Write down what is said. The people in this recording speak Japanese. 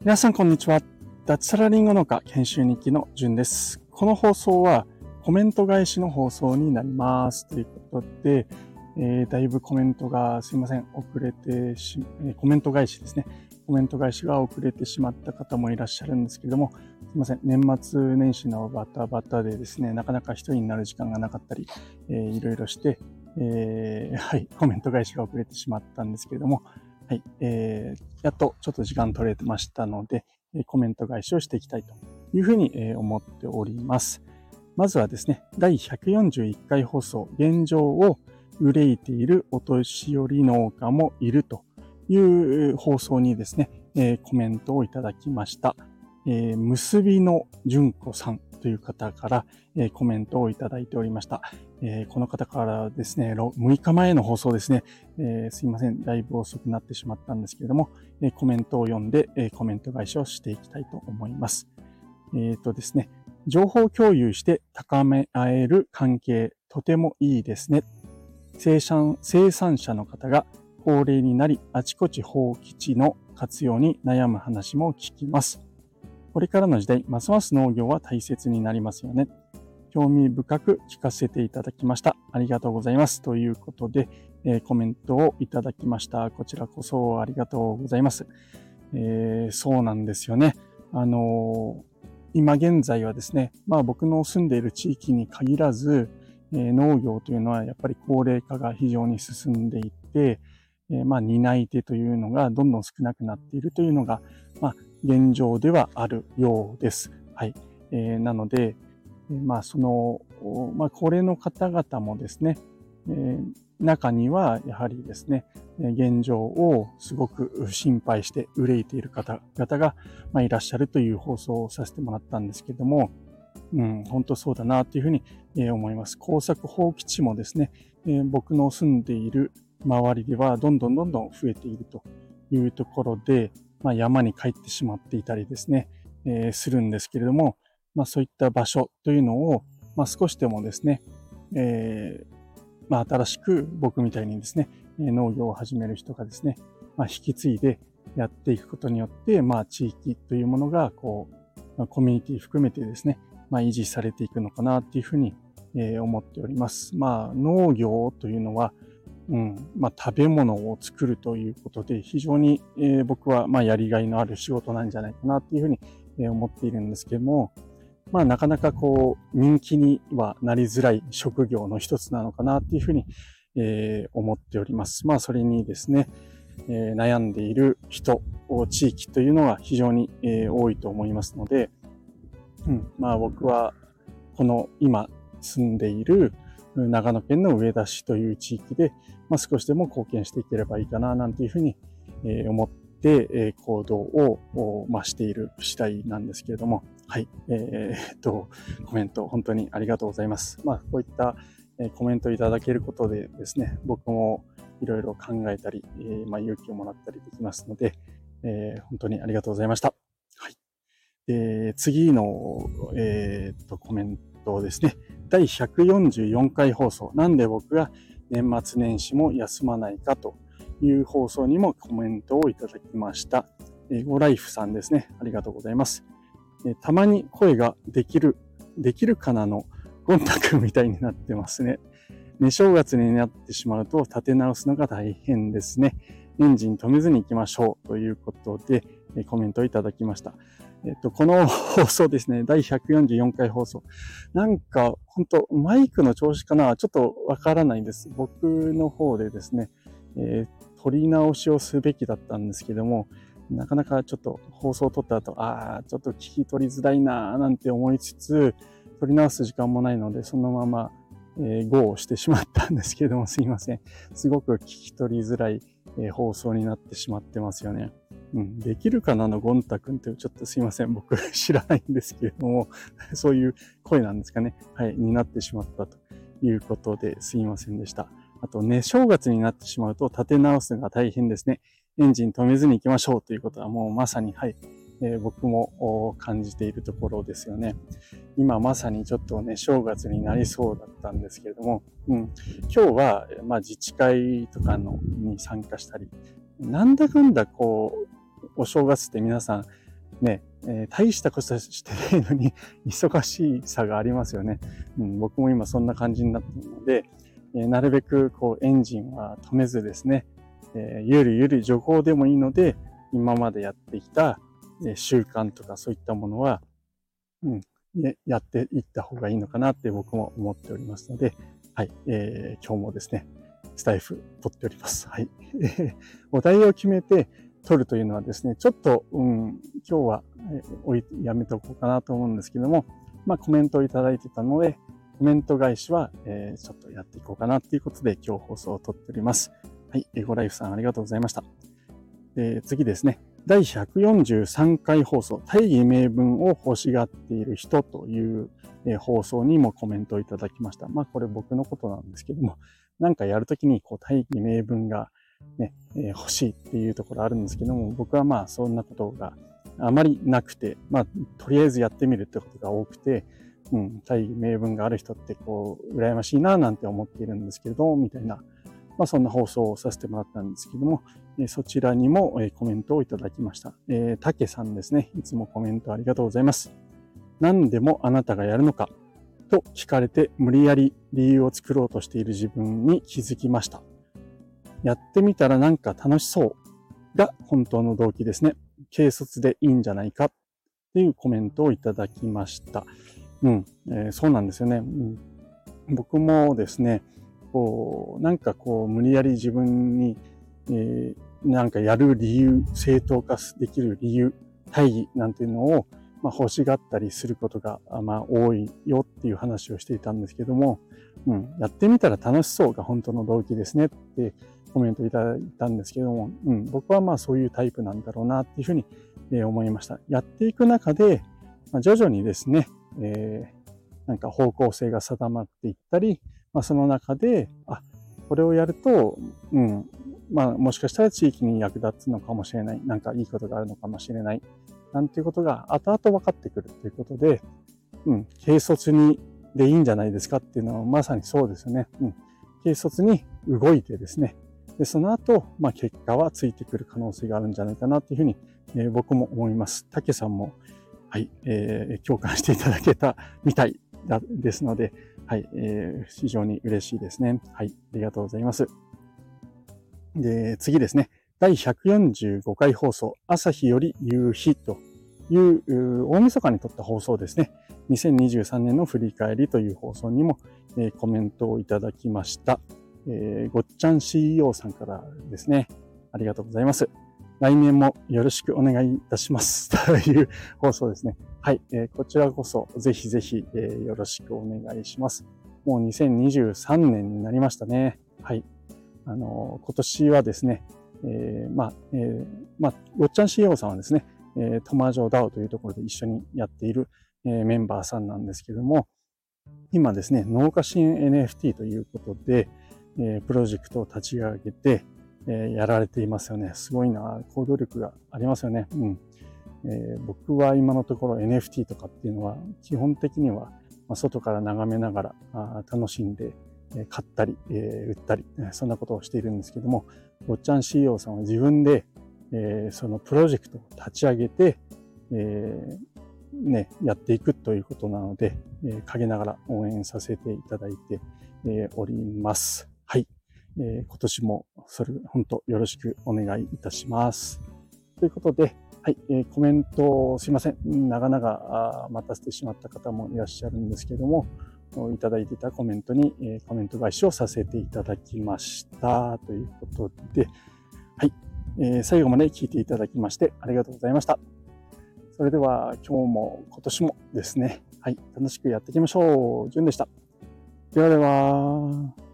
皆さんこんにちは。脱サラリンゴ農家研修日記のじゅんです。この放送はコメント返しの放送になります。ということで、えー、だいぶコメントがすいません、遅れてし、え、コメント返しですね。コメント返しが遅れてしまった方もいらっしゃるんですけれども、すいません、年末年始のバタバタでですね、なかなか一人になる時間がなかったり、えー、いろいろして、えー、はい、コメント返しが遅れてしまったんですけれども、はい、えー、やっとちょっと時間取れてましたので、コメント返しをしていきたいというふうに思っております。まずはですね、第141回放送、現状を憂いているお年寄り農家もいるという放送にですね、コメントをいただきました。えー、結びの純子さんという方から、え、コメントをいただいておりました。え、この方からですね、6日前の放送ですね、えすいません、だいぶ遅くなってしまったんですけれども、えコメントを読んで、えコメント返しをしていきたいと思います。えっ、とですね、情報共有して高め合える関係、とてもいいですね。生産生産者の方が高齢になり、あちこち放棄地の活用に悩む話も聞きます。これからの時代、ますます農業は大切になりますよね。興味深く聞かせていただきました。ありがとうございます。ということで、えー、コメントをいただきました。こちらこそありがとうございます。えー、そうなんですよね。あのー、今現在はですね、まあ僕の住んでいる地域に限らず、えー、農業というのはやっぱり高齢化が非常に進んでいて、えまあ担い手というのがどんどん少なくなっているというのが、まあ現状ではあるようです。はい。えー、なので、まあ、その、まあ、高齢の方々もですね、えー、中にはやはりですね、現状をすごく心配して憂いている方々が、まあ、いらっしゃるという放送をさせてもらったんですけども、うん、本当そうだなというふうに思います。工作放棄地もですね、え僕の住んでいる周りではどんどんどんどん増えているというところで、まあ、山に帰ってしまっていたりですね、えー、するんですけれども、まあ、そういった場所というのを、まあ、少しでもですね、えー、まあ、新しく僕みたいにですね、農業を始める人がですね、まあ、引き継いでやっていくことによって、まあ、地域というものが、こう、まあ、コミュニティ含めてですね、まあ、維持されていくのかなっていうふうに、えー、思っております。まあ、農業というのは、うん、まあ、食べ物を作るということで、非常に、えー、僕は、まあ、やりがいのある仕事なんじゃないかなっていうふうに、えー、思っているんですけども、まあ、なかなかこう、人気にはなりづらい職業の一つなのかなっていうふうに、えー、思っております。まあ、それにですね、えー、悩んでいる人、地域というのは非常に、えー、多いと思いますので、うん、まあ僕は、この今住んでいる、長野県の上田市という地域で、まあ、少しでも貢献していければいいかな、なんていうふうに思って、行動を、まあ、している次第なんですけれども、はい、えー、っと、コメント本当にありがとうございます。まあ、こういったコメントいただけることでですね、僕もいろいろ考えたり、まあ、勇気をもらったりできますので、えー、本当にありがとうございました。はい。で、次の、えー、っと、コメントですね。第144回放送、なんで僕が年末年始も休まないかという放送にもコメントをいただきました。えゴライフさんですね。ありがとうございます。えたまに声ができる、できるかなのゴンタ君みたいになってますね。ね、正月になってしまうと立て直すのが大変ですね。エンジン止めずに行きましょうということで、コメントをいただきました。えっと、この放送ですね、第144回放送。なんか、本当マイクの調子かなちょっとわからないんです。僕の方でですね、えー、取り直しをすべきだったんですけども、なかなかちょっと放送を撮った後、ああ、ちょっと聞き取りづらいなーなんて思いつつ、撮り直す時間もないので、そのまま、えー、GO をしてしまったんですけども、すいません。すごく聞き取りづらい、えー、放送になってしまってますよね。うん、できるかなのゴンタ君ってちょっとすいません。僕 知らないんですけれども、そういう声なんですかね。はい、になってしまったということですいませんでした。あとね、正月になってしまうと立て直すのが大変ですね。エンジン止めずに行きましょうということはもうまさに、はい、えー、僕も感じているところですよね。今まさにちょっとね、正月になりそうだったんですけれども、うん、今日は、まあ、自治会とかのに参加したり、なんだかんだこう、お正月って皆さん、ね、えー、大したことしてないのに 忙しさがありますよね。うん、僕も今そんな感じになっているので、えー、なるべくこうエンジンは止めずですね、えー、ゆるゆる徐行でもいいので、今までやってきた、え習慣とかそういったものは、うん、やっていった方がいいのかなって僕も思っておりますので、はい、えー、今日もですね、スタイフ取っております。はい。お題を決めて取るというのはですね、ちょっと、うん、今日は、おい、やめておこうかなと思うんですけども、まあコメントをいただいてたので、コメント返しは、えー、ちょっとやっていこうかなっていうことで今日放送を撮っております。はい、エゴライフさんありがとうございました。で次ですね。第143回放送、大義名分を欲しがっている人という、え放送にもコメントをいただきました。まあこれ僕のことなんですけども、なんかやるときにこう大義名分がね、えー、欲しいっていうところあるんですけども、僕はまあそんなことがあまりなくて、まあとりあえずやってみるってことが多くて、うん、大義名分がある人ってこう、羨ましいななんて思っているんですけれども、みたいな、まあそんな放送をさせてもらったんですけども、えー、そちらにも、えー、コメントをいただきました。えー、竹さんですね。いつもコメントありがとうございます。何でもあなたがやるのかと聞かれて無理やり理由を作ろうとしている自分に気づきました。やってみたらなんか楽しそうが本当の動機ですね。軽率でいいんじゃないかっていうコメントをいただきました。うん、えー、そうなんですよね。うん、僕もですね、こう、なんかこう、無理やり自分に、えー、なんかやる理由、正当化できる理由、大義なんていうのを、まあ、欲しがったりすることが、まあ、多いよっていう話をしていたんですけども、うん、やってみたら楽しそうが本当の動機ですねってコメントいただいたんですけども、うん、僕はまあそういうタイプなんだろうなっていうふうに、え思いました。やっていく中で、ま、徐々にですね、えー、なんか方向性が定まっていったり、まあ、その中で、あ、これをやると、うん、まあもしかしたら地域に役立つのかもしれない。なんかいいことがあるのかもしれない。なんていうことが後々分かってくるということで、うん、軽率にでいいんじゃないですかっていうのはまさにそうですよね。うん、軽率に動いてですね、で、その後、まあ、結果はついてくる可能性があるんじゃないかなっていうふうに、えー、僕も思います。竹さんも、はい、えー、共感していただけたみたいだですので、はい、えー、非常に嬉しいですね。はい、ありがとうございます。で、次ですね。第145回放送、朝日より夕日という大晦日に撮った放送ですね。2023年の振り返りという放送にも、えー、コメントをいただきました。えー、ごっちゃん CEO さんからですね、ありがとうございます。来年もよろしくお願いいたします。という放送ですね。はい、えー、こちらこそぜひぜひ、えー、よろしくお願いします。もう2023年になりましたね。はい。あのー、今年はですね、えー、まあ、えー、まあ、ごっちゃん CEO さんはですね、えー、トマジョダオというところで一緒にやっている、えー、メンバーさんなんですけども、今ですね、農家支援 NFT ということで、えー、プロジェクトを立ち上げて、えー、やられていますよね。すごいな、行動力がありますよね。うん。えー、僕は今のところ NFT とかっていうのは基本的には、外から眺めながら楽しんで、買ったり、えー、売ったり、そんなことをしているんですけども、ごっちゃん CEO さんは自分で、えー、そのプロジェクトを立ち上げて、えー、ね、やっていくということなので、えー、陰ながら応援させていただいて、えー、おります。えー、今年もそれ、本当よろしくお願いいたします。ということで、はい、えー、コメントすいません。長々待たせてしまった方もいらっしゃるんですけども、いただいていたコメントに、えー、コメント返しをさせていただきました。ということで、はい、えー、最後まで聞いていただきましてありがとうございました。それでは今日も今年もですね、はい、楽しくやっていきましょう。じゅんでした。ではでは。